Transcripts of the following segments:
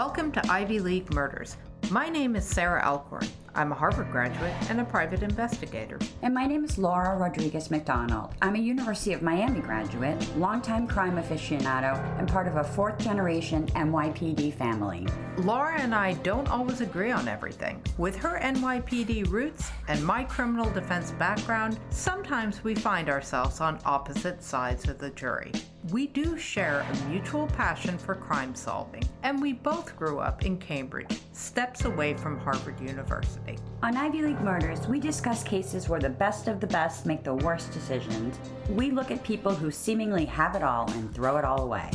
Welcome to Ivy League Murders. My name is Sarah Alcorn. I'm a Harvard graduate and a private investigator. And my name is Laura Rodriguez McDonald. I'm a University of Miami graduate, longtime crime aficionado, and part of a fourth generation NYPD family. Laura and I don't always agree on everything. With her NYPD roots and my criminal defense background, sometimes we find ourselves on opposite sides of the jury. We do share a mutual passion for crime solving, and we both grew up in Cambridge, steps away from Harvard University. On Ivy League Murders, we discuss cases where the best of the best make the worst decisions. We look at people who seemingly have it all and throw it all away.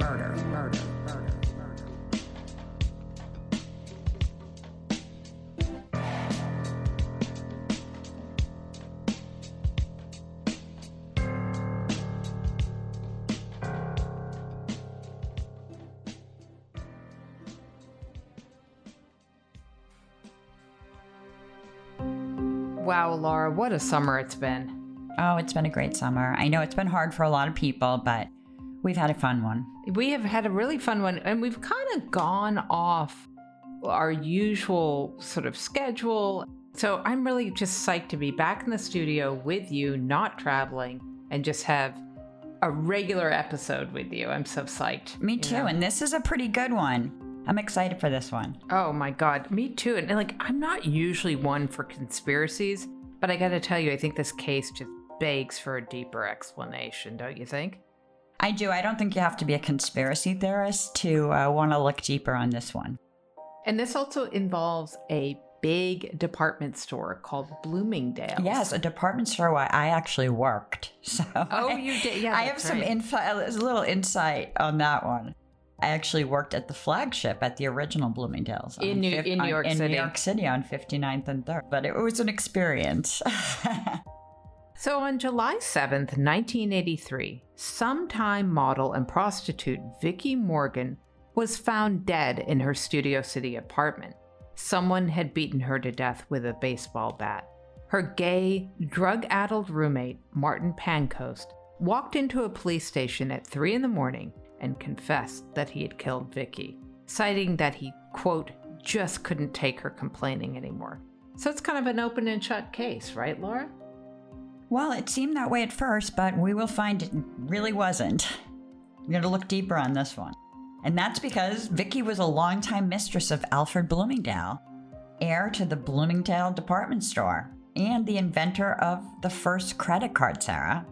Murder, murder, murder. Wow, Laura, what a summer it's been. Oh, it's been a great summer. I know it's been hard for a lot of people, but we've had a fun one. We have had a really fun one, and we've kind of gone off our usual sort of schedule. So I'm really just psyched to be back in the studio with you, not traveling, and just have a regular episode with you. I'm so psyched. Me too. know? And this is a pretty good one. I'm excited for this one. Oh my god, me too. And like, I'm not usually one for conspiracies, but I gotta tell you, I think this case just begs for a deeper explanation, don't you think? I do. I don't think you have to be a conspiracy theorist to uh, want to look deeper on this one. And this also involves a big department store called Bloomingdale's. Yes, a department store where I actually worked. So Oh, I- you did. Yeah, I have that's some right. info, a little insight on that one. I actually worked at the flagship at the original Bloomingdale's In New- in New on- York in City. New York City on 59th and 3rd. But it was an experience. So on July 7th, 1983, sometime model and prostitute Vicki Morgan was found dead in her Studio City apartment. Someone had beaten her to death with a baseball bat. Her gay, drug addled roommate, Martin Pancoast, walked into a police station at 3 in the morning and confessed that he had killed Vicki, citing that he, quote, just couldn't take her complaining anymore. So it's kind of an open and shut case, right, Laura? well, it seemed that way at first, but we will find it really wasn't. We're going to look deeper on this one. And that's because Vicki was a longtime mistress of Alfred Bloomingdale, heir to the Bloomingdale department store, and the inventor of the first credit card, Sarah.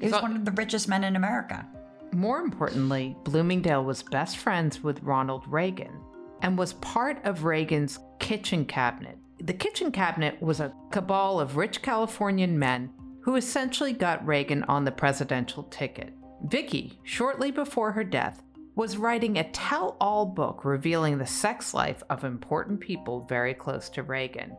He was So- one of the richest men in America. More importantly, Bloomingdale was best friends with Ronald Reagan and was part of Reagan's kitchen cabinet. The kitchen cabinet was a cabal of rich Californian men who essentially got Reagan on the presidential ticket. Vicki, shortly before her death, was writing a tell all book revealing the sex life of important people very close to Reagan.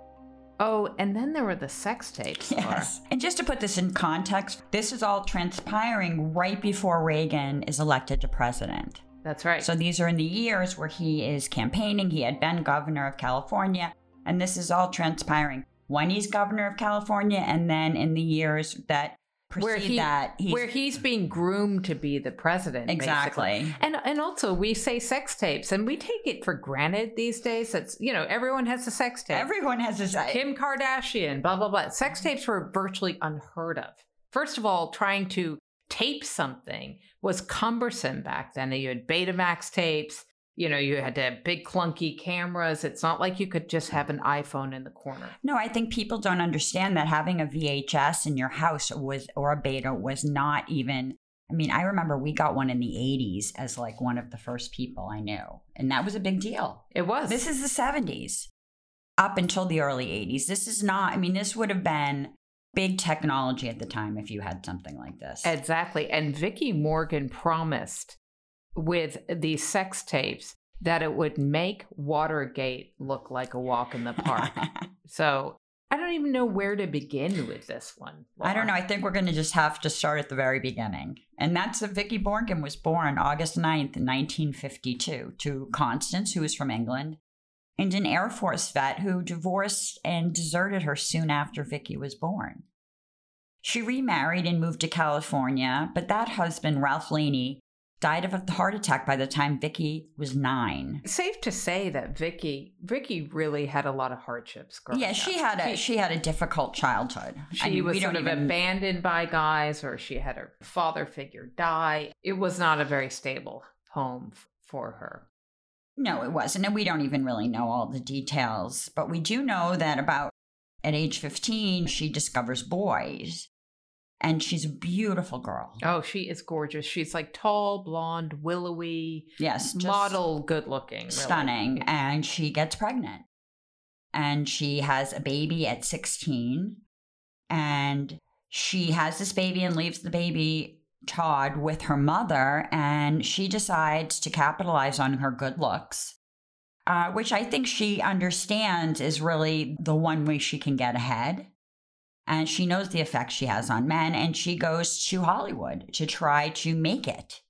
Oh, and then there were the sex tapes. Laura. Yes. And just to put this in context, this is all transpiring right before Reagan is elected to president. That's right. So these are in the years where he is campaigning. He had been governor of California, and this is all transpiring when he's governor of California, and then in the years that where he that, he's where he's being groomed to be the president basically. Exactly. and and also we say sex tapes and we take it for granted these days it's you know everyone has a sex tape everyone has his. kim kardashian blah blah blah sex tapes were virtually unheard of first of all trying to tape something was cumbersome back then you had betamax tapes you know you had to have big clunky cameras it's not like you could just have an iphone in the corner No, I think people don't understand that having a VHS in your house was or a beta was not even. I mean, I remember we got one in the 80s as like one of the first people I knew, and that was a big deal. it was This is the 70s up until the early 80s. This is not, I mean, this would have been big technology at the time if you had something like this. Exactly. And Vicki Morgan promised with these sex tapes that it would make Watergate look like a walk in the park. so I don't even know where to begin with this one. I don't know. I think we're going to just have to start at the very beginning. And that's that Vicki Morgan was born August 9th, 1952, to Constance, who is from England, and an Air Force vet who divorced and deserted her soon after Vicki was born. She remarried and moved to California, but that husband, Ralph Laney, died of a heart attack by the time Vicki was nine. Safe to say that Vicki Vicki really had a lot of hardships growing up. Yeah, up. she had a she had a difficult childhood. She I mean, was sort of even- abandoned by guys, or she had her father figure die. It was not a very stable home f- for her. No, it wasn't. And we don't even really know all the details. But we do know that about at age 15, she discovers boys. And she's a beautiful girl. Oh, she is gorgeous. She's like tall, blonde, willowy, Yes, model, good looking. really. stunning. And she gets pregnant. And she has a baby at 16. And she has this baby and leaves the baby, Todd, with her mother. And she decides to capitalize on her good looks, uh, which I think she understands is really the one way she can get ahead. And she knows the effect she has on men. And she goes to Hollywood to try to make it.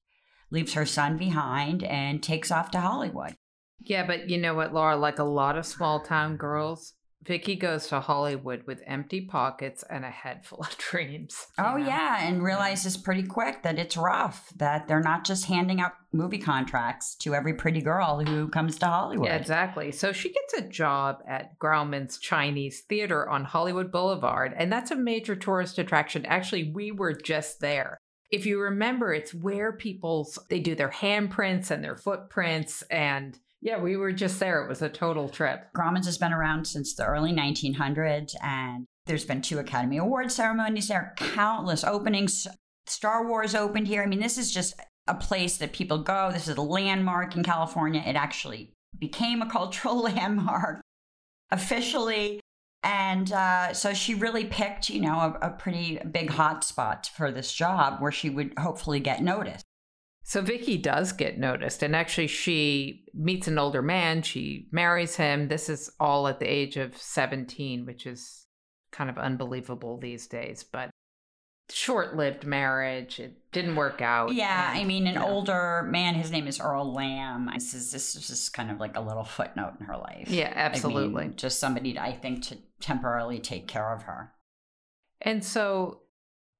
Leaves her son behind and takes off to Hollywood. Yeah, but you know what, Laura? Like a lot of small town girls, Vicki goes to Hollywood with empty pockets and a head full of dreams. Oh know? yeah, and realizes pretty quick that it's rough. That they're not just handing out movie contracts to every pretty girl who comes to Hollywood. Yeah, exactly. So she gets a job at Grauman's Chinese Theater on Hollywood Boulevard, and that's a major tourist attraction. Actually, we were just there. If you remember, it's where people's they do their handprints and their footprints and yeah, we were just there. It was a total trip. Grauman's has been around since the early 1900s, and there's been two Academy Award ceremonies there, countless openings. Star Wars opened here. I mean, this is just a place that people go. This is a landmark in California. It actually became a cultural landmark officially. And uh, so she really picked, you know, a, a pretty big hot spot for this job where she would hopefully get noticed. So Vicki does get noticed, and actually, she meets an older man. She marries him. This is all at the age of 17, which is kind of unbelievable these days, but short lived marriage. It didn't work out. Yeah, and, I mean, an you know. older man, his name is Earl Lamb. This is, this is just kind of like a little footnote in her life. Yeah, I mean, absolutely. just somebody, I think, to temporarily take care of her. And so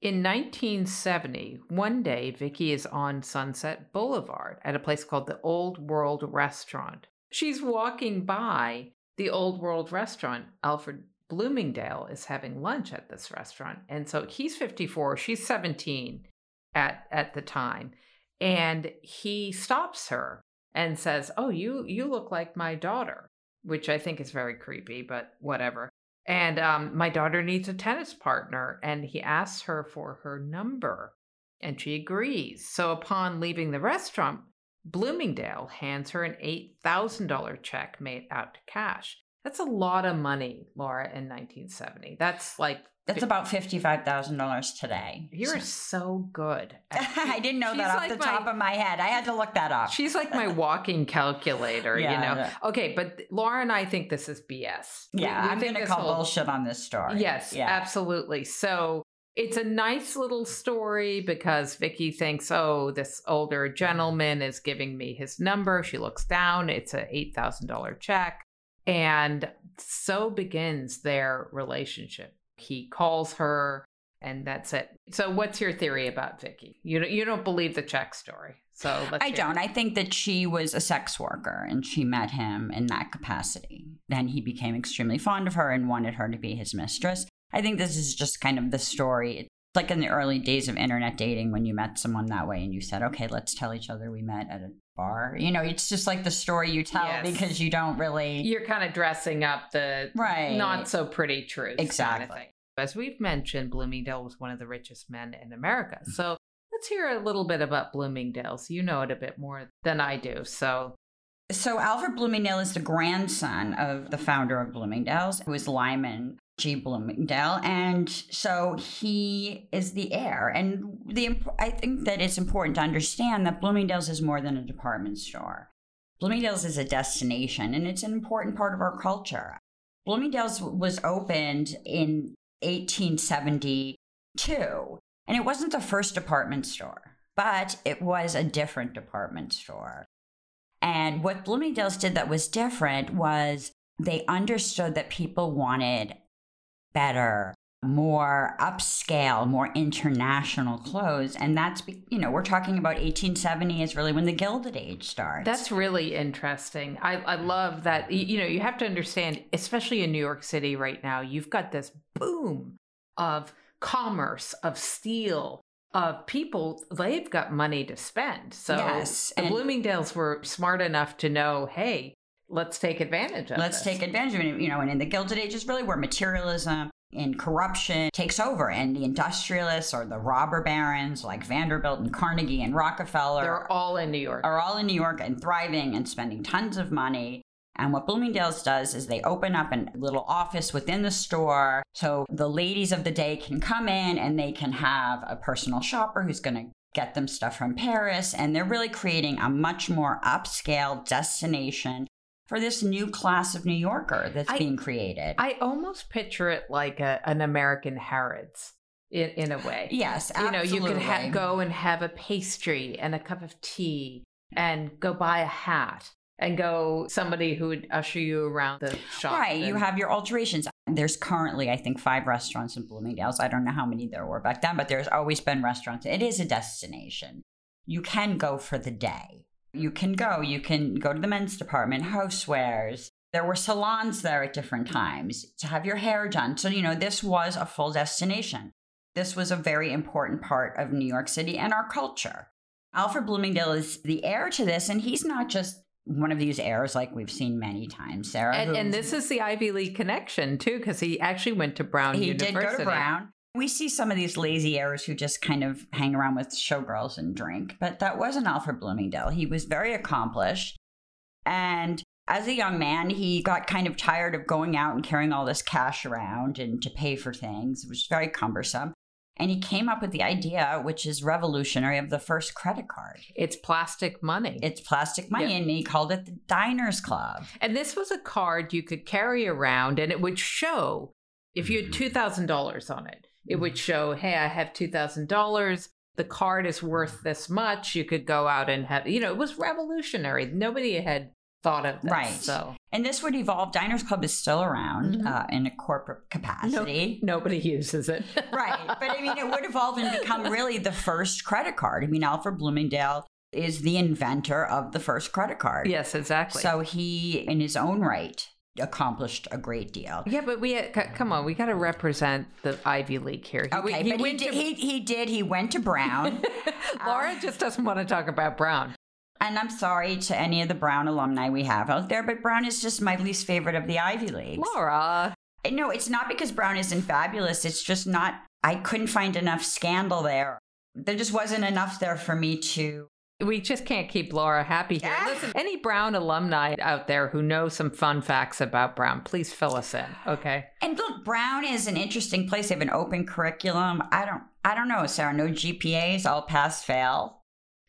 in 1970, one day, Vicki is on Sunset Boulevard at a place called the Old World Restaurant. She's walking by the Old World Restaurant. Alfred Bloomingdale is having lunch at this restaurant. And so he's 54, she's 17 at, at the time. And he stops her and says, Oh, you, you look like my daughter, which I think is very creepy, but whatever. And um, my daughter needs a tennis partner. And he asks her for her number, and she agrees. So upon leaving the restaurant, Bloomingdale hands her an $8,000 check made out to cash. That's a lot of money, Laura, in 1970. That's like, That's about $55,000 today. you're so good. I didn't know She's that off like the my- top of my head. I had to look that up. She's like my walking calculator, Yeah, you know? yeah. Okay, but Laura and I think this is BS. Yeah, we I'm going to call whole- bullshit on this story. Yes, yeah. absolutely. So it's a nice little story because Vicki thinks, oh, this older gentleman is giving me his number. She looks down, it's a $8,000 check. And so begins their relationship. He calls her, and that's it. So, what's your theory about Vicki? You don't, you don't believe the check story. So, let's I don't. I think that she was a sex worker and she met him in that capacity. Then he became extremely fond of her and wanted her to be his mistress. I think this is just kind of the story. It's like in the early days of internet dating when you met someone that way and you said, okay, let's tell each other we met at a bar. You know, it's just like the story you tell Yes. because you don't really. You're kind of dressing up the Right. not so pretty truth. kind of Exactly. As we've mentioned, Bloomingdale was one of the richest men in America. Mm. So let's hear a little bit about Bloomingdale's. You know it a bit more than I do. So So Alfred Bloomingdale is the grandson of the founder of Bloomingdale's, who is Lyman G. Bloomingdale, and so he is the heir. And the I think that it's important to understand that Bloomingdale's is more than a department store. Bloomingdale's is a destination, and it's an important part of our culture. Bloomingdale's was opened in 1872, and it wasn't the first department store, but it was a different department store. And what Bloomingdale's did that was different was they understood that people wanted better more upscale, more international clothes. And that's, you know, we're talking about 1870 is really when the Gilded Age starts. That's really interesting. I, I love that. You know, you have to understand, especially in New York City right now, you've got this boom of commerce, of steel, of people, they've got money to spend. So yes, the Bloomingdales were smart enough to know, hey, let's take advantage of Let's this. take advantage of it. You know, and in the Gilded Age is really where materialism and corruption takes over, and the industrialists or the robber barons like Vanderbilt and Carnegie and Rockefeller. They're all in New York. Are all in New York and thriving and spending tons of money. And what Bloomingdale's does is they open up a little office within the store so the ladies of the day can come in and they can have a personal shopper who's going to get them stuff from Paris. And they're really creating a much more upscale destination for this new class of New Yorker that's I- being created. I almost picture it like a, an American Harrods in, in a way. yes, You know, you could ha- go and have a pastry and a cup of tea and go buy a hat and go somebody who would usher you around the shop. Right, you have your alterations. There's currently, I think, five restaurants in Bloomingdale's. I don't know how many there were back then, but there's always been restaurants. It is a destination. You can go for the day. You can go. You can go to the men's department, housewares. There were salons there at different times to have your hair done. So, you know, this was a full destination. This was a very important part of New York City and our culture. Alfred Bloomingdale is the heir to this, and he's not just one of these heirs like we've seen many times, Sarah. And, and this is the Ivy League connection too, because he actually went to Brown he University. did go to Brown. We see some of these lazy heirs who just kind of hang around with showgirls and drink, but that wasn't Alfred Bloomingdale. He was very accomplished. And as a young man, he got kind of tired of going out and carrying all this cash around and to pay for things, which was very cumbersome. And he came up with the idea, which is revolutionary, of the first credit card. It's plastic money. It's plastic money, Yeah. and he called it the Diners Club. and this was a card you could carry around and it would show if you had mm-hmm. $2,000 on it, it would show, hey, I have $2,000. The card is worth this much. You could go out and have, you know, it was revolutionary. Nobody had thought of this. Right. So And this would evolve. Diners Club is still around Mhm. uh, in a corporate no, capacity. nobody uses it. right. But I mean, it would evolve and become really the first credit card. I mean, Alfred Bloomingdale is the inventor of the first credit card. yes, exactly. So he, in his own right, accomplished a great deal. yeah, but we come on, we got to represent the Ivy League here. He- Okay, he but he did, to- he, he did. He went to Brown. Laura um, just doesn't want to talk about Brown. and I'm sorry to any of the Brown alumni we have out there, but Brown is just my least favorite of the Ivy Leagues. Laura. Uh, no, it's not because Brown isn't fabulous. It's just not, I couldn't find enough scandal there. There just wasn't enough there for me to. We just can't keep Laura happy here. Ah. Listen, any Brown alumni out there who know some fun facts about Brown, please fill us in, okay? And look, Brown is an interesting place. They have an open curriculum. I don't, I don't know, Sarah. No GPAs, all pass fail.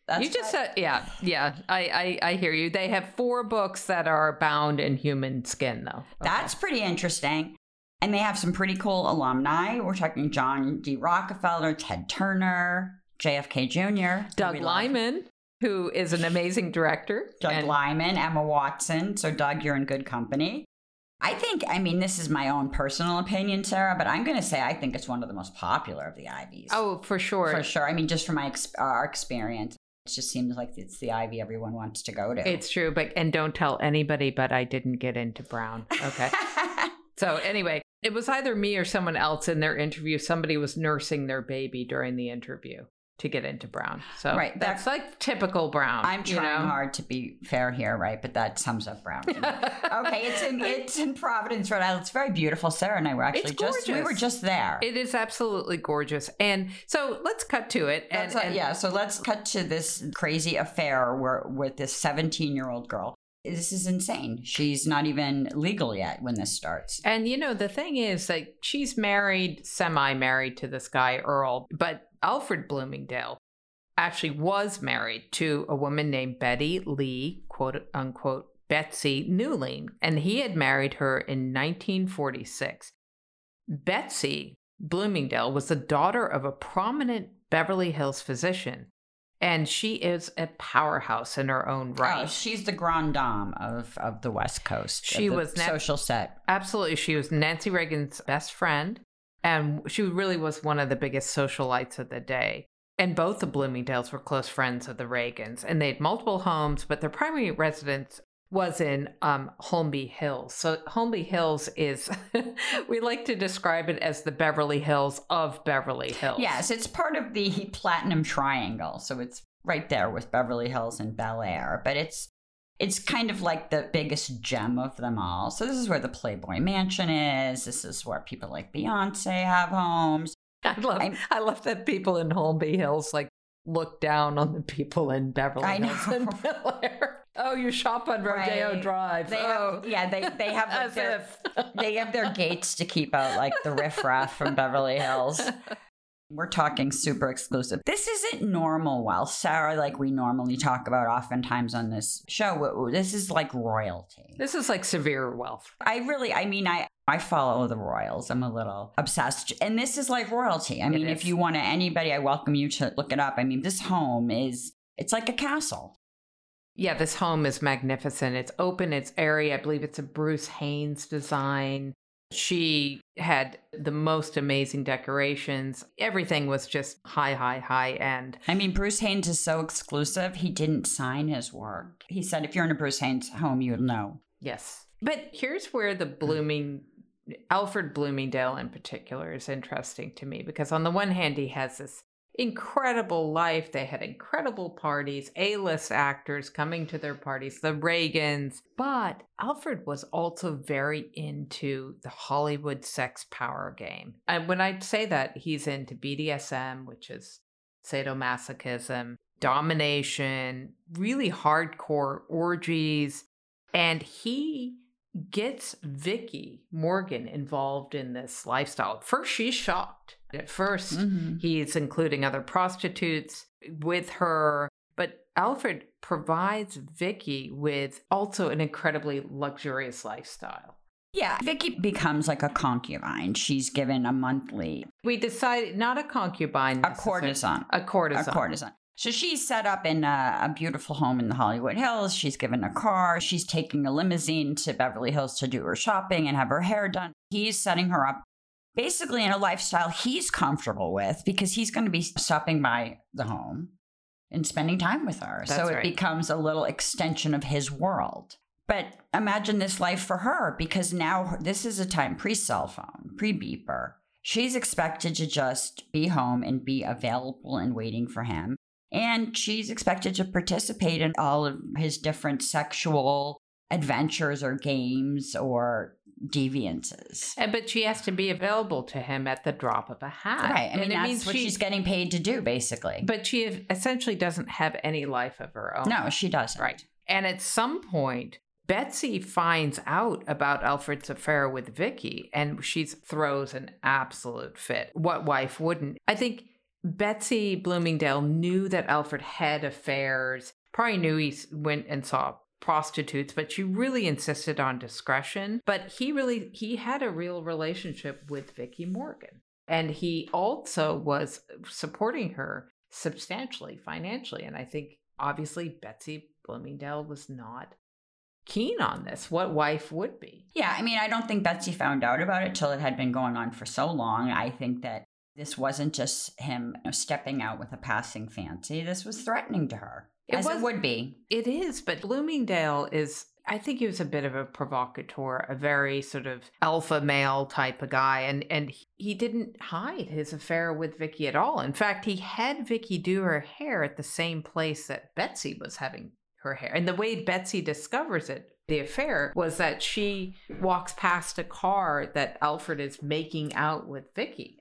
That's you just said, yeah, yeah. I, I, I hear you. They have four books that are bound in human skin, though. Okay. That's pretty interesting. And they have some pretty cool alumni. We're talking John D. Rockefeller, Ted Turner, JFK Jr., Doug. Liman, who is an amazing director. Doug and- Liman, Emma Watson. So, Doug, you're in good company. I think, I mean, this is my own personal opinion, Sarah, but I'm going to say I think it's one of the most popular of the Ivies. Oh, for sure. for sure. I mean, just from my ex- our experience, it just seems like it's the Ivy everyone wants to go to. It's true, but and don't tell anybody. But I didn't get into Brown. Okay. so anyway, it was either me or someone else in their interview. Somebody was nursing their baby during the interview to get into Brown. So Right, that- that's like typical Brown. I'm you trying know? hard to be fair here, right? But that sums up Brown. okay, it's in it's in Providence, Rhode Island. It's very beautiful. Sarah and I were actually It's just we were just there. It is absolutely gorgeous. And so let's cut to it. And, That's what- uh, and- yeah, so let's cut to this crazy affair where with this 17 year old girl. This is insane. She's not even legal yet when this starts. And you know, the thing is, like, she's married, semi married to this guy, Earl, but Alfred Bloomingdale actually was married to a woman named Betty Lee, quote unquote, Betsy Newling, and he had married her in 1946. Betsy Bloomingdale was the daughter of a prominent Beverly Hills physician, and she is a powerhouse in her own oh, right. Oh, she's the grande dame of, of the West Coast. She the was na- social set. Absolutely. She was Nancy Reagan's best friend. And she really was one of the biggest socialites of the day. And both the Bloomingdales were close friends of the Reagans, and they had multiple homes, but their primary residence was in um, Holmby Hills. So Holmby Hills is, we like to describe it as the Beverly Hills of Beverly Hills. Yes, it's part of the Platinum Triangle, so it's right there with Beverly Hills and Bel Air. But it's it's kind of like the biggest gem of them all. So this is where the Playboy Mansion is. This is where people like Beyonce have homes. I love I'm, i love that people in Holmby Hills like look down on the people in Beverly I Hills know. and Bel Oh, you shop on Rodeo Right. Drive. They oh, have, yeah, they they have like their, they have their gates to keep out like the riffraff from Beverly Hills. We're talking super exclusive. This isn't normal. While Sarah, like we normally talk about oftentimes on this show, this is like royalty. This is like severe wealth. I really, I mean, I I follow the royals. I'm a little obsessed, and this is like royalty. I mean, if you want to, anybody, I welcome you to look it up. I mean, this home is it's like a castle. Yeah, this home is magnificent. It's open, it's airy. I believe it's a Bruce Haynes design. She had the most amazing decorations. Everything was just high, high, high end. I mean, Bruce Haynes is so exclusive. He didn't sign his work. He said, if you're in a Bruce Haynes home, you'll know. Yes. But here's where the blooming Alfred Bloomingdale in particular is interesting to me because on the one hand he has this incredible life. They had incredible parties, A-list actors coming to their parties, the Reagans. But Alfred was also very into the Hollywood sex power game. And when I say that, he's into BDSM, which is sadomasochism, domination, really hardcore orgies, and he gets Vicki Morgan involved in this lifestyle. At first, she's shocked. At 1st Mm-hmm. he's including other prostitutes with her, but Alfred provides Vicki with also an incredibly luxurious lifestyle. Yeah, Vicki becomes like a concubine. She's given a monthly, We decided not a concubine, a courtesan. a courtesan. A courtesan. So she's set up in a, a beautiful home in the Hollywood Hills. She's given a car. She's taking a limousine to Beverly Hills to do her shopping and have her hair done. He's setting her up basically in a lifestyle he's comfortable with because he's going to be stopping by the home and spending time with her. so it right. becomes a little extension of his world. But imagine this life for her because now this is a time pre cell phone, pre beeper. She's expected to just be home and be available and waiting for him. And she's expected to participate in all of his different sexual adventures or games or deviances. Uh, but she has to be available to him at the drop of a hat. Right. I mean, And it that's means what she- she's getting paid to do, basically. But she essentially doesn't have any life of her own. no, she doesn't. Right. And at some point, Betsy finds out about Alfred's affair with Vicki and she throws an absolute fit. What wife wouldn't? I think Betsy Bloomingdale knew that Alfred had affairs, probably knew he went and saw prostitutes, but she really insisted on discretion. But he really he had a real relationship with Vicki Morgan. And he also was supporting her substantially financially. And I think obviously Betsy Bloomingdale was not keen on this. What wife would be? Yeah, I mean, I don't think Betsy found out about it till it had been going on for so long. I think that this wasn't just him you know, stepping out with a passing fancy. This was threatening to her, It as was- it would be. It is, but Bloomingdale is. I think he was a bit of a provocateur, a very sort of alpha male type of guy, and and he didn't hide his affair with Vicki at all. In fact, he had Vicki do her hair at the same place that Betsy was having her hair. And the way Betsy discovers it, the affair, was that she walks past a car that Alfred is making out with Vicki.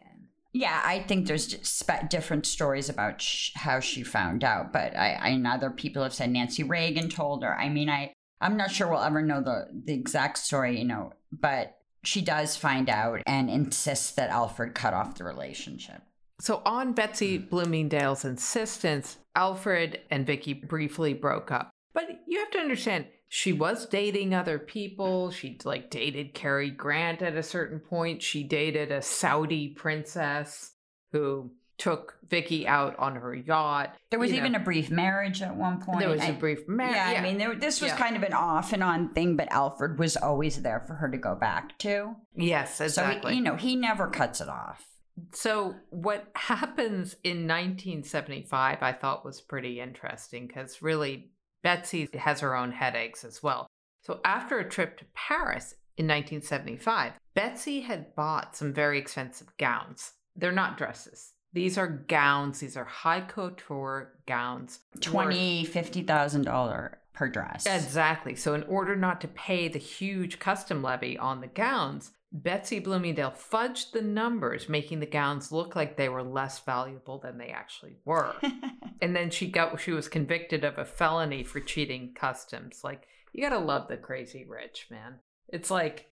Yeah, I think there's just spe- different stories about sh- how she found out, but I, I and other people have said Nancy Reagan told her. I mean, I I'm not sure we'll ever know the the exact story, you know, but she does find out and insists that Alfred cut off the relationship. So, on Betsy hmm. Bloomingdale's insistence, Alfred and Vicki briefly broke up. But you have to understand, she was dating other people. She like dated Cary Grant at a certain point. She dated a Saudi princess who took Vicki out on her yacht. There was you even know. a brief marriage at one point. there was I- a brief marriage. yeah, I mean, there, this was Yeah. kind of an off and on thing, but Alfred was always there for her to go back to. yes, exactly. So, he, you know, he never cuts it off. So, what happens in 1975, I thought was pretty interesting because really Betsy has her own headaches as well. So, after a trip to Paris in 1975, Betsy had bought some very expensive gowns. They're not dresses, these are gowns, these are high couture gowns. Twenty, fifty thousand dollar per dress. Exactly. So, in order not to pay the huge custom levy on the gowns, Betsy Bloomingdale fudged the numbers, making the gowns look like they were less valuable than they actually were. and then she got she was convicted of a felony for cheating customs. Like you gotta love the crazy rich, man. It's like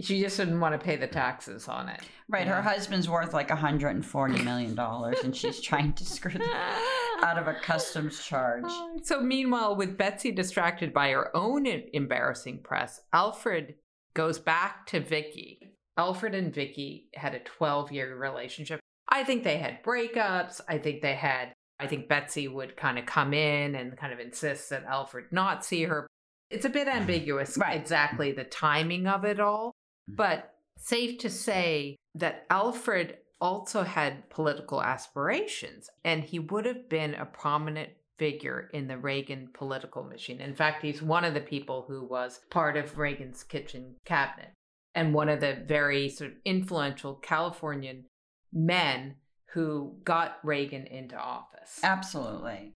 she just didn't want to pay the taxes on it. right, her husband's worth like hundred and forty million dollars, and she's trying to screw them out of a customs charge. So, meanwhile, with Betsy distracted by her own embarrassing press, Alfred goes back to Vicki. Alfred and Vicki had a 12 year relationship. I think they had breakups. I think they had, I think Betsy would kind of come in and kind of insist that Alfred not see her. It's a bit mm-hmm. ambiguous Right. exactly the timing of it all, mm-hmm. but safe to say that Alfred also had political aspirations and he would have been a prominent figure in the Reagan political machine. In fact, he's one of the people who was part of Reagan's kitchen cabinet and one of the very sort of influential Californian men who got Reagan into office. Absolutely.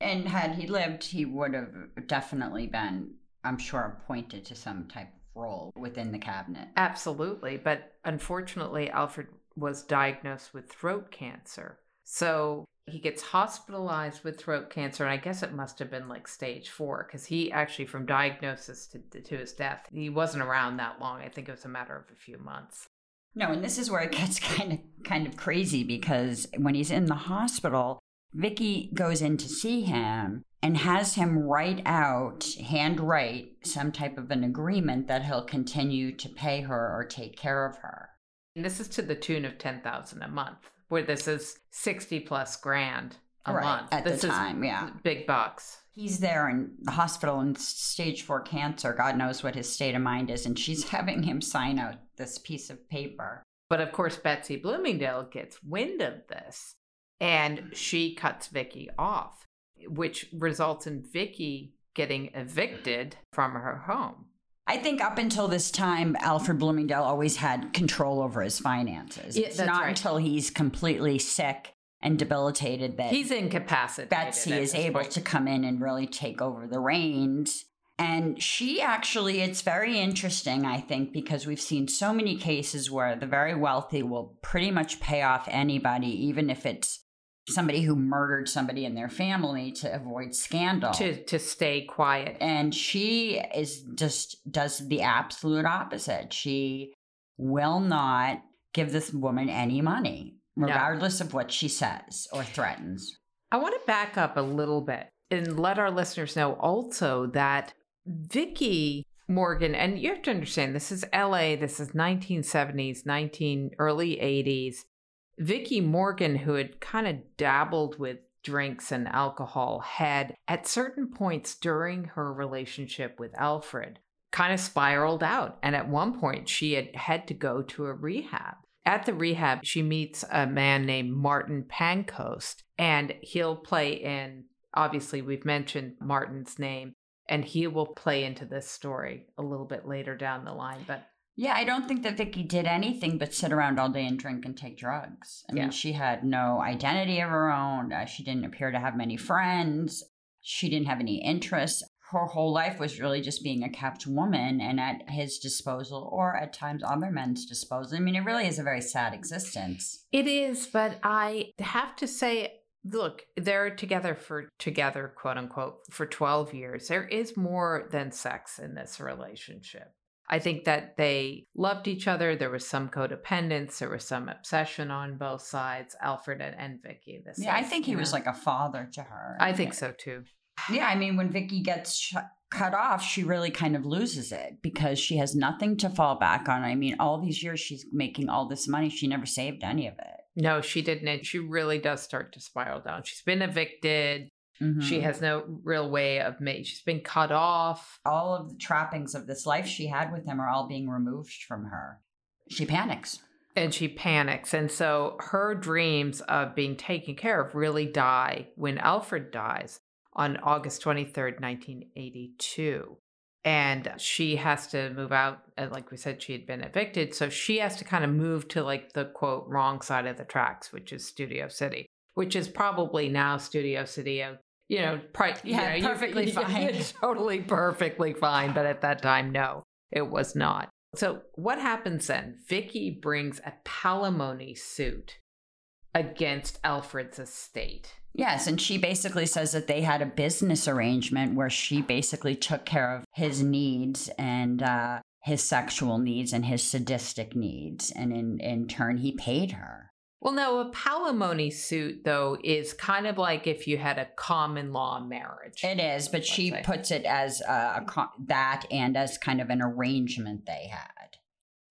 And had he lived, he would have definitely been, I'm sure, appointed to some type of role within the cabinet. Absolutely. But unfortunately, Alfred was diagnosed with throat cancer. So he gets hospitalized with throat cancer. And I guess it must have been like stage four because he actually, from diagnosis to, to his death, he wasn't around that long. I think it was a matter of a few months. No, and this is where it gets kind of kind of crazy because when he's in the hospital, Vicki goes in to see him and has him write out, handwrite some type of an agreement that he'll continue to pay her or take care of her. And this is to the tune of 10000 a month, where this is 60 plus grand a Right, month. at the this is time, yeah. Big bucks. He's there in the hospital in stage four cancer. God knows what his state of mind is. And she's having him sign out this piece of paper. But of course, Betsy Bloomingdale gets wind of this and she cuts Vicki off, which results in Vicki getting evicted from her home. I think up until this time, Alfred Bloomingdale always had control over his finances. Yeah, it's not right. until he's completely sick and debilitated that He's incapacitated. Betsy is able point. to come in and really take over the reins. And she actually, it's very interesting, I think, because we've seen so many cases where the very wealthy will pretty much pay off anybody, even if it's somebody who murdered somebody in their family to avoid scandal. to to stay quiet. and she is just does the absolute opposite. She will not give this woman any money, regardless of what she says or threatens. I want to back up a little bit and let our listeners know also that Vicki Morgan, and you have to understand this is LA, this is 1970s, 19 early 80s. Vicki Morgan, who had kind of dabbled with drinks and alcohol, had at certain points during her relationship with Alfred kind of spiraled out. And at one point, she had had to go to a rehab. At the rehab, she meets a man named Martin Pancoast, and he'll play in, obviously, we've mentioned Martin's name, and he will play into this story a little bit later down the line. But Yeah, I don't think that Vicki did anything but sit around all day and drink and take drugs. I mean, she had no identity of her own. Uh, she didn't appear to have many friends. She didn't have any interests. Her whole life was really just being a kept woman and at his disposal, or at times other men's disposal. I mean, it really is a very sad existence. It is, but I have to say, look, they're together for together, quote unquote, for 12 years. There is more than sex in this relationship. I think that they loved each other. There was some codependence. There was some obsession on both sides, Alfred and, and Vicki. This Yeah, I think he you was like a father to her. I think so too. Yeah, I mean, when Vicki gets sh- cut off, she really kind of loses it because she has nothing to fall back on. I mean, all these years she's making all this money, she never saved any of it. No, she didn't. And she really does start to spiral down. She's been evicted. Mhm. She has no real way of making. She's been cut off. all of the trappings of this life she had with him are all being removed from her. She panics. and she panics. And so her dreams of being taken care of really die when Alfred dies on August 23rd, 1982. And she has to move out. And like we said, she had been evicted. So she has to kind of move to like the quote wrong side of the tracks, which is Studio City, which is probably now Studio City of, you know, pri- you Yeah, know, perfectly you- fine. Totally perfectly fine. But at that time, no, it was not. So what happens then? Vicki brings a palimony suit against Alfred's estate. Yes, and she basically says that they had a business arrangement where she basically took care of his needs and uh, his sexual needs and his sadistic needs, and in in turn he paid her. Well, no, a palimony suit though is kind of like if you had a common law marriage. It is, but she say. puts it as a, a mm. co- that and as kind of an arrangement they had.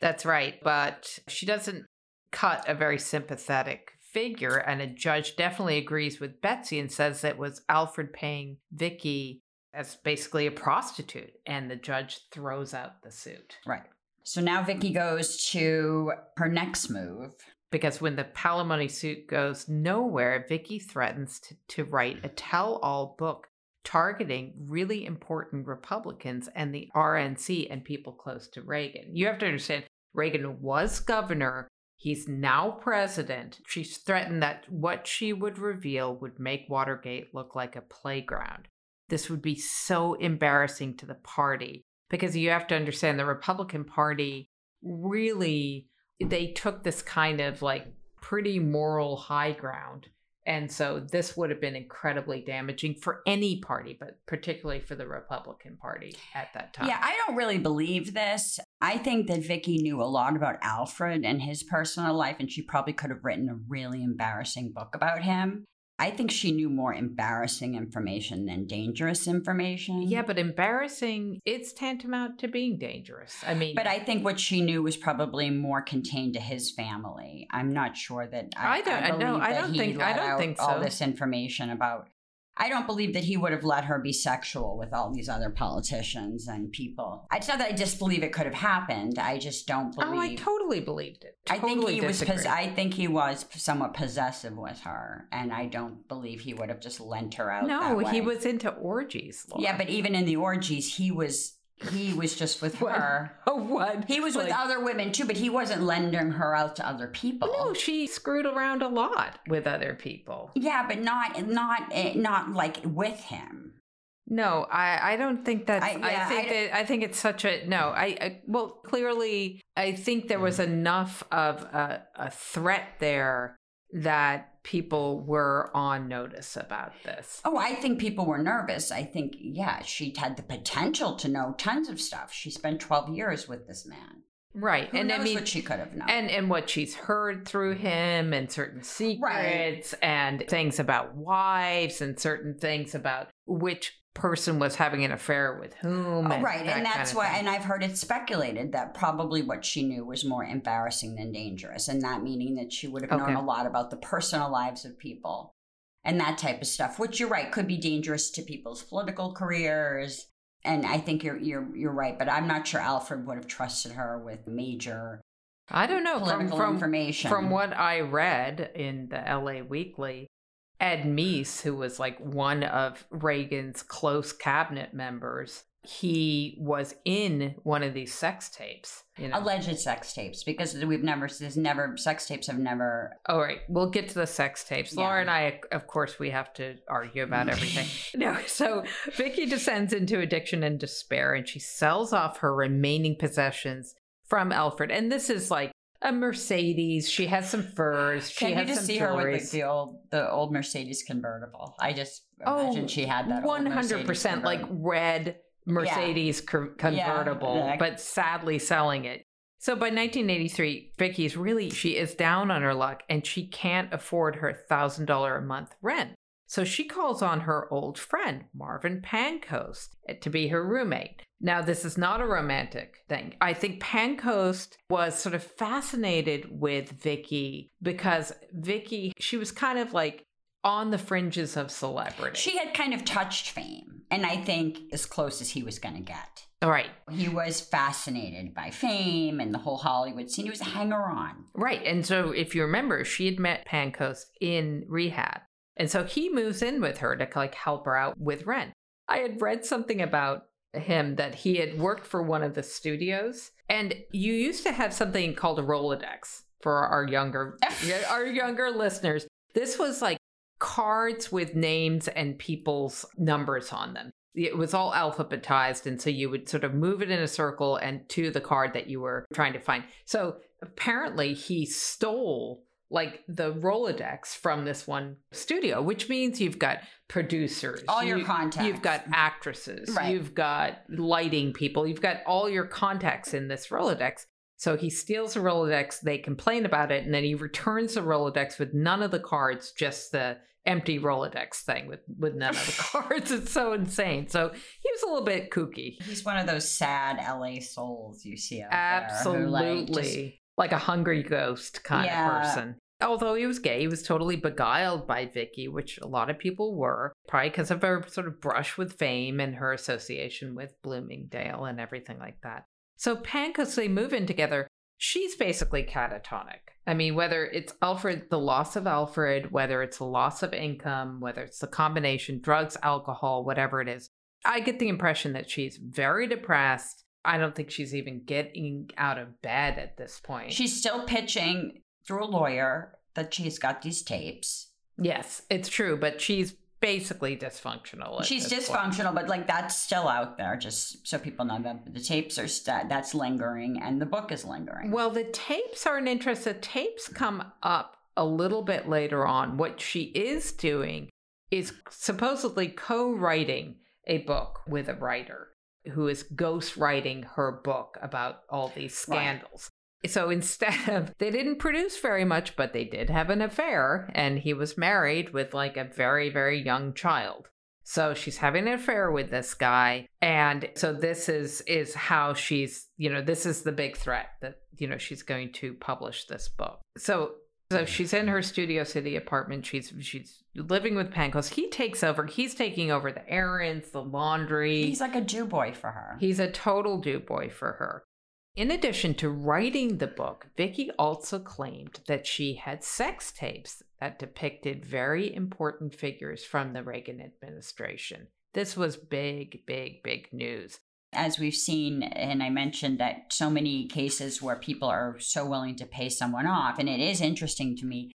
That's right, but she doesn't cut a very sympathetic figure, and a judge definitely agrees with Betsy and says it was Alfred paying Vicki as basically a prostitute, and the judge throws out the suit. Right. So now Vicki goes to her next move. Because when the palimony suit goes nowhere, Vicki threatens to, to write a tell-all book targeting really important Republicans and the RNC and people close to Reagan. You have to understand, Reagan was governor. He's now president. She's threatened that what she would reveal would make Watergate look like a playground. This would be so embarrassing to the party because you have to understand the Republican Party really they took this kind of like pretty moral high ground. And so this would have been incredibly damaging for any party, but particularly for the Republican Party at that time. Yeah, I don't really believe this. I think that Vicki knew a lot about Alfred and his personal life, and she probably could have written a really embarrassing book about him. I think she knew more embarrassing information than dangerous information. Yeah, but embarrassing, it's tantamount to being dangerous. I mean, But I think what she knew was probably more contained to his family. I'm not sure that I, I don't- I know- I don't think- I don't think all this information about. I don't believe that he would have let her be sexual with all these other politicians and people. It's not that I disbelieve it could have happened. I just don't believe. oh, I totally believed it. I think Totally he was. disagree. Pos- I think he was somewhat possessive with her, and I don't believe he would have just lent her out. no, he was into orgies. Laura. Yeah, but even in the orgies, he was. He was just with What? her. Oh, what? He was with other women too, but he wasn't lending her out to other people. No, she screwed around a lot with other people. Yeah, but not not eh, not like with him. No, I, I don't think that's. I, I- think I- that I think it's such a no. I, I well clearly I think there was enough of a, a threat there that people were on notice about this. Oh, I think people were nervous. I think yeah, she had the potential to know tons of stuff. She spent twelve years with this man. Right, Who and I mean, what she could have known. and and what she's heard through mm-hmm. him, and certain secrets, and things about wives, and certain things about which person was having an affair with whom. Oh, and right, that and kind that's of why, thing. and I've heard it speculated that probably what she knew was more embarrassing than dangerous, and that meaning that she would have known a lot about the personal lives of people and that type of stuff, which you're right could be dangerous to people's political careers. And I think you're you're you're right, but I'm not sure Alfred would have trusted her with major I don't know from political from information. From what I read in the LA Weekly, Ed Meese, who was like one of Reagan's close cabinet members, he was in one of these sex tapes. You know. alleged sex tapes, because we've never there's never sex tapes have never oh, All right, we'll get to the sex tapes. Yeah. Laura and I, of course, we have to argue about everything. no, so Vicki descends into addiction and despair, and she sells off her remaining possessions from Alfred. And this is like a Mercedes. She has some furs. She Can has you just some see her with the, the old the old Mercedes convertible? I just Oh, imagine she had that. one hundred percent like red Mercedes co- convertible, Yeah. but sadly selling it. So by 1983, Vicki's really she is down on her luck, and she can't afford her thousand dollar a month rent. So she calls on her old friend, Marvin Pancoast, eh, to be her roommate. Now, this is not a romantic thing. I think Pancoast was sort of fascinated with Vicki because Vicki, she was kind of like on the fringes of celebrity. She had kind of touched fame, and I think as close as he was going to get. All right. He was fascinated by fame and the whole Hollywood scene. He was a hanger on. Right. And so, if you remember, she had met Pancoast in rehab. And so he moves in with her to like help her out with rent. I had read something about him that he had worked for one of the studios and you used to have something called a Rolodex for our younger our younger listeners. This was like cards with names and people's numbers on them. It was all alphabetized and so you would sort of move it in a circle and to the card that you were trying to find. So apparently he stole like the Rolodex from this one studio, which means you've got producers, all your contacts, you've got actresses, right. you've got lighting people, you've got all your contacts in this Rolodex. So he steals the Rolodex, they complain about it, and then he returns the Rolodex with none of the cards, just the empty Rolodex thing with, with none of the cards. It's so insane. So he was a little bit kooky. He's one of those sad LA souls you see out Absolutely. there. Absolutely like a hungry ghost kind yeah. of person. Although he was gay, he was totally beguiled by Vicki, which a lot of people were, probably because of her sort of brush with fame and her association with Bloomingdale and everything like that. So Pancoast, they move in together. She's basically catatonic. I mean, whether it's Alfred, the loss of Alfred, whether it's the loss of income, whether it's the combination, drugs, alcohol, whatever it is, I get the impression that she's very depressed I don't think she's even getting out of bed at this point. She's still pitching through a lawyer that she's got these tapes. Yes, it's true, but she's basically dysfunctional. She's dysfunctional, point. but like that's still out there, just so people know that the tapes are st- that's lingering, and the book is lingering. Well, the tapes are an interest. The tapes come up a little bit later on. What she is doing is supposedly co-writing a book with a writer who is ghostwriting her book about all these scandals. Right. So instead of, they didn't produce very much, but they did have an affair, and he was married with like a very, very young child. So she's having an affair with this guy. And so this is is how she's, you know, this is the big threat that, you know, she's going to publish this book. So so she's in her Studio City apartment. She's she's living with Pancoast. He takes over. He's taking over the errands, the laundry. He's like a Jew boy for her. He's a total Jew boy for her. In addition to writing the book, Vicki also claimed that she had sex tapes that depicted very important figures from the Reagan administration. This was big, big, big news as we've seen, and I mentioned that so many cases where people are so willing to pay someone off. And it is interesting to me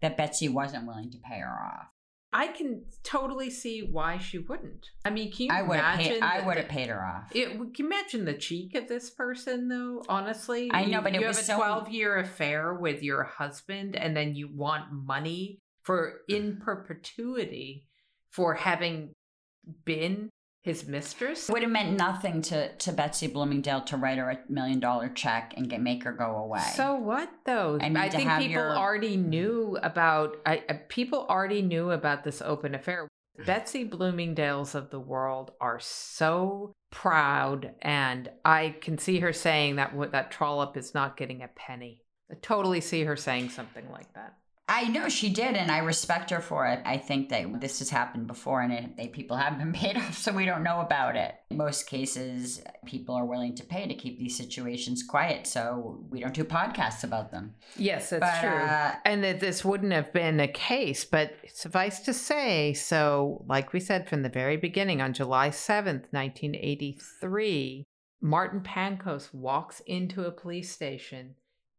that Betsy wasn't willing to pay her off. I can totally see why she wouldn't. I mean, can you I imagine? I would have paid her off. It, can you imagine the cheek of this person, though? Honestly, I know, but you it have was a twelve-year affair with your husband, and then you want money for in perpetuity for having been his mistress would have meant nothing to, to Betsy Bloomingdale to write her a million dollar check and get make her go away. So what though? I, mean, I think people your... already knew about. I, people already knew about this open affair. Betsy Bloomingdales of the world are so proud, and I can see her saying that that trollop is not getting a penny. I totally see her saying something like that. I know she did, and I respect her for it. I think that this has happened before, and it, they, people have been paid off, so we don't know about it. In most cases, people are willing to pay to keep these situations quiet, so we don't do podcasts about them. Yes, that's but, true. Uh, and that this wouldn't have been a case, but suffice to say, so like we said from the very beginning, on July 7th, 1983, Martin Pancoast walks into a police station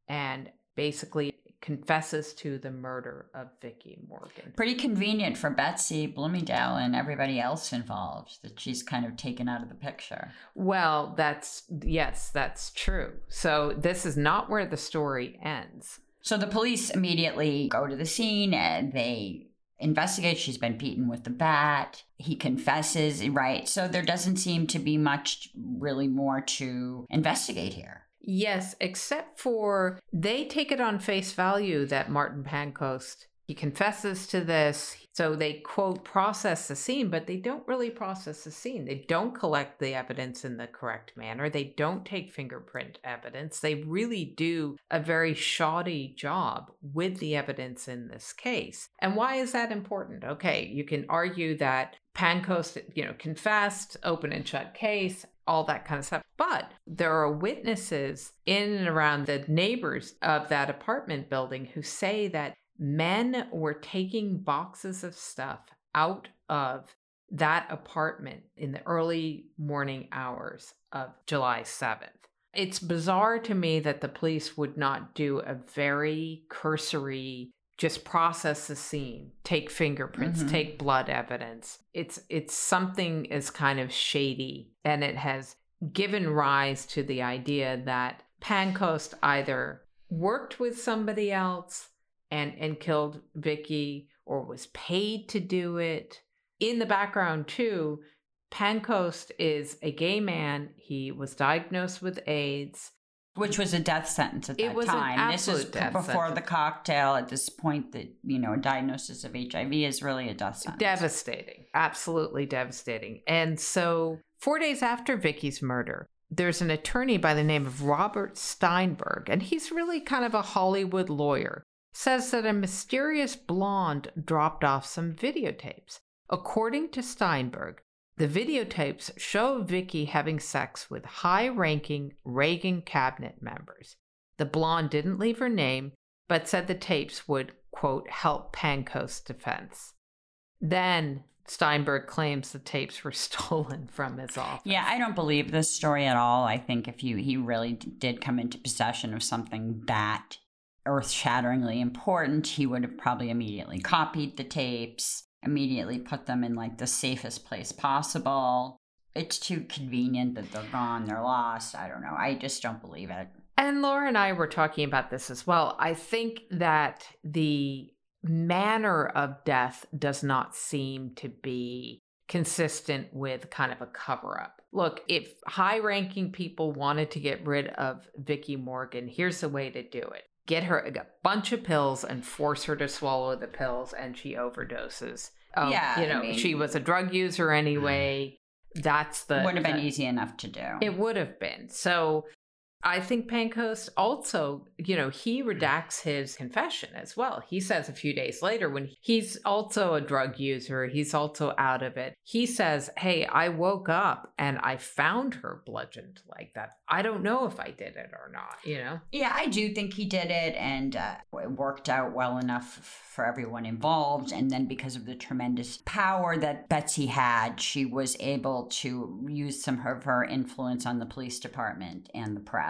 and basically confesses to the murder of Vicki Morgan. Pretty convenient for Betsy Bloomingdale and everybody else involved that she's kind of taken out of the picture. Well, that's yes, that's true. So this is not where the story ends. So the police immediately go to the scene and they investigate. She's been beaten with the bat. He confesses, right? So there doesn't seem to be much really more to investigate here. Yes, except for they take it on face value that Martin Pancoast He confesses to this. So they quote process the scene, but they don't really process the scene. They don't collect the evidence in the correct manner. They don't take fingerprint evidence. They really do a very shoddy job with the evidence in this case. And why is that important? Okay, you can argue that Pancoast, you know, confessed, open and shut case, all that kind of stuff. But there are witnesses in and around the neighbors of that apartment building who say that men were taking boxes of stuff out of that apartment in the early morning hours of July 7th. It's bizarre to me that the police would not do a very cursory just process the scene, take fingerprints, mm-hmm. take blood evidence. It's it's something is kind of shady and it has given rise to the idea that Pancoast either worked with somebody else and and killed Vicki or was paid to do it. In the background too, Pancoast is a gay man. He was diagnosed with AIDS. Which was a death sentence at that it was time. An this is before sentence. the cocktail. At this point, that you know, a diagnosis of HIV is really a death sentence. Devastating, absolutely devastating. And so, four days after Vicki's murder, there's an attorney by the name of Robert Steinberg, and he's really kind of a Hollywood lawyer says that a mysterious blonde dropped off some videotapes. According to Steinberg, the videotapes show Vicki having sex with high ranking Reagan cabinet members. The blonde didn't leave her name, but said the tapes would, quote, help Pancoast's defense. Then Steinberg claims the tapes were stolen from his office. Yeah, I don't believe this story at all. I think if you he really did come into possession of something that earth shatteringly important, he would have probably immediately copied the tapes, immediately put them in like the safest place possible. It's too convenient that they're gone, they're lost. I don't know. I just don't believe it. And Laura and I were talking about this as well. I think that the manner of death does not seem to be consistent with kind of a cover up. Look, if high ranking people wanted to get rid of Vicki Morgan, here's the way to do it get her a bunch of pills and force her to swallow the pills and she overdoses. Um, yeah, you know, I mean, she was a drug user anyway. That's the would have been the, easy enough to do. It would have been. So I think Pancoast also, you know, he redacts his confession as well. He says a few days later, when he's also a drug user, he's also out of it. He says, Hey, I woke up and I found her bludgeoned like that. I don't know if I did it or not, you know? Yeah, I do think he did it and uh, it worked out well enough for everyone involved. And then because of the tremendous power that Betsy had, she was able to use some of her influence on the police department and the press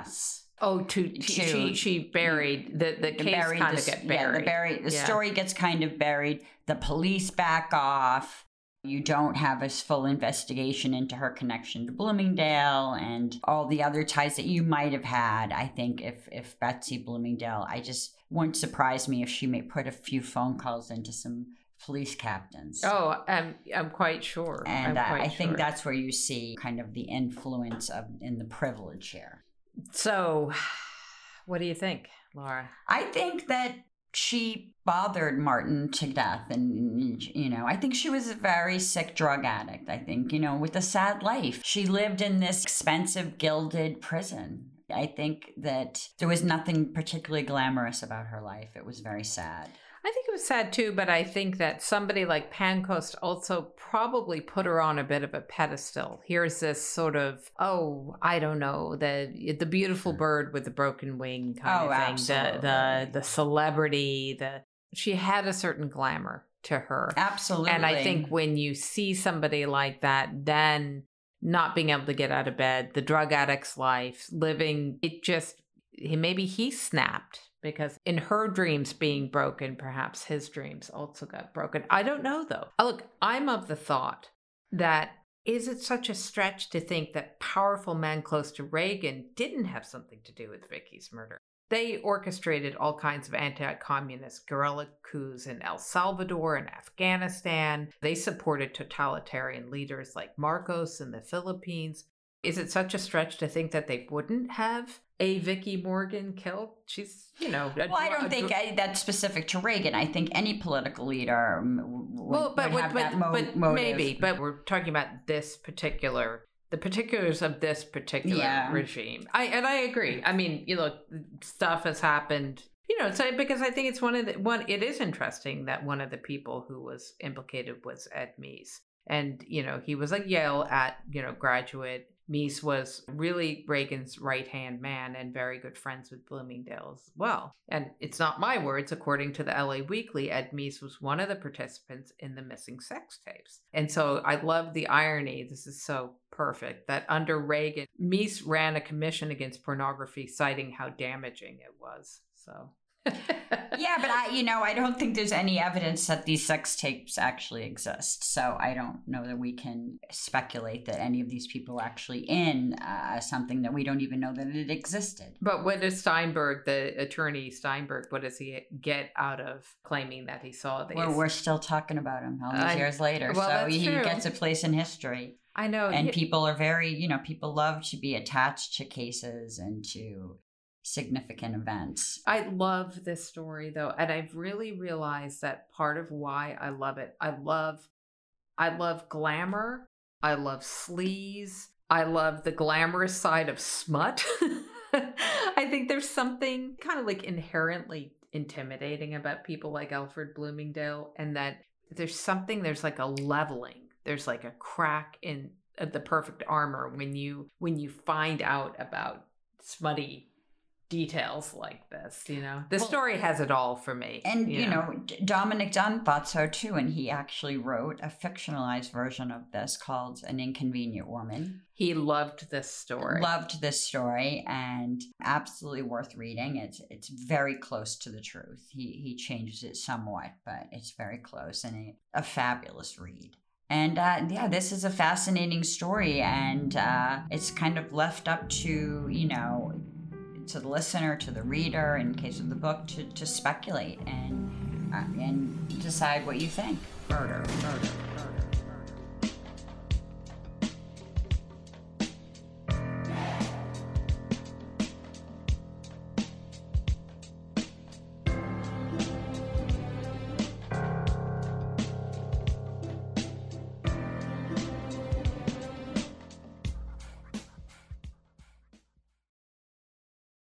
Oh, to, to she she buried the the case buried kind the, of get buried. Yeah, the buried the yeah. story gets kind of buried. The police back off. You don't have a full investigation into her connection to Bloomingdale and all the other ties that you might have had. I think if if Betsy Bloomingdale, I just wouldn't surprise me if she may put a few phone calls into some police captains. Oh, I'm I'm quite sure. And uh, quite I sure. think that's where you see kind of the influence of in the privilege here. So, what do you think, Laura? I think that she bothered Martin to death. And, you know, I think she was a very sick drug addict. I think, you know, with a sad life. She lived in this expensive, gilded prison. I think that there was nothing particularly glamorous about her life. It was very sad. I think it was sad too, but I think that somebody like Pancoast also probably put her on a bit of a pedestal. Here's this sort of, oh, I don't know, the the beautiful hmm. bird with the broken wing kind oh, of thing. Absolutely. The the the celebrity, the she had a certain glamour to her. Absolutely. And I think when you see somebody like that, then not being able to get out of bed, the drug addict's life, living, it just maybe he snapped because in her dreams being broken, perhaps his dreams also got broken. I don't know though. Uh, look, I'm of the thought that is it such a stretch to think that powerful men close to Reagan didn't have something to do with Vicki's murder? They orchestrated all kinds of anti communist guerrilla coups in El Salvador and Afghanistan. They supported totalitarian leaders like Marcos in the Philippines. Is it such a stretch to think that they wouldn't have a Vicki Morgan killed. She's, you know. well, I don't think I, that's specific to Reagan. I think any political leader would, well, but, would have but, that mo- but motive. maybe. But we're talking about this particular, the particulars of this particular yeah. regime. I and I agree. I mean, you know, stuff has happened. You know, so because I think it's one of the one. It is interesting that one of the people who was implicated was Ed Meese, and you know, he was a Yale at you know graduate Meese was really Reagan's right hand man and very good friends with Bloomingdale as well. And it's not my words, according to the LA Weekly, Ed Meese was one of the participants in the missing sex tapes. And so I love the irony. This is so perfect that under Reagan, Meese ran a commission against pornography, citing how damaging it was. So yeah, but I, you know, I don't think there's any evidence that these sex tapes actually exist. So I don't know that we can speculate that any of these people were actually in uh, something that we don't even know that it existed. But what does Steinberg, the attorney Steinberg, what does he get out of claiming that he saw these? Well, we're still talking about him all these uh, years later. Well, so he true. gets a place in history. I know. And he, people are very, you know, people love to be attached to cases and to significant events. I love this story though, and I've really realized that part of why I love it. I love I love glamour. I love sleaze. I love the glamorous side of smut. I think there's something kind of like inherently intimidating about people like Alfred Bloomingdale and that there's something there's like a leveling. There's like a crack in uh, the perfect armor when you when you find out about smutty details like this you know? The well, story has it all for me and you, you know, know? Dominick dunne thought so too and he actually wrote a fictionalized version of this called an inconvenient woman. He loved this story. Loved this story and absolutely worth reading. It's it's very close to the truth. He he changes it somewhat but it's very close and a, a fabulous read. And uh, yeah, this is a fascinating story, and uh, it's kind of left up to you know to the listener, to the reader, in case of the book, to, to speculate and uh, and decide what you think. Murder, murder.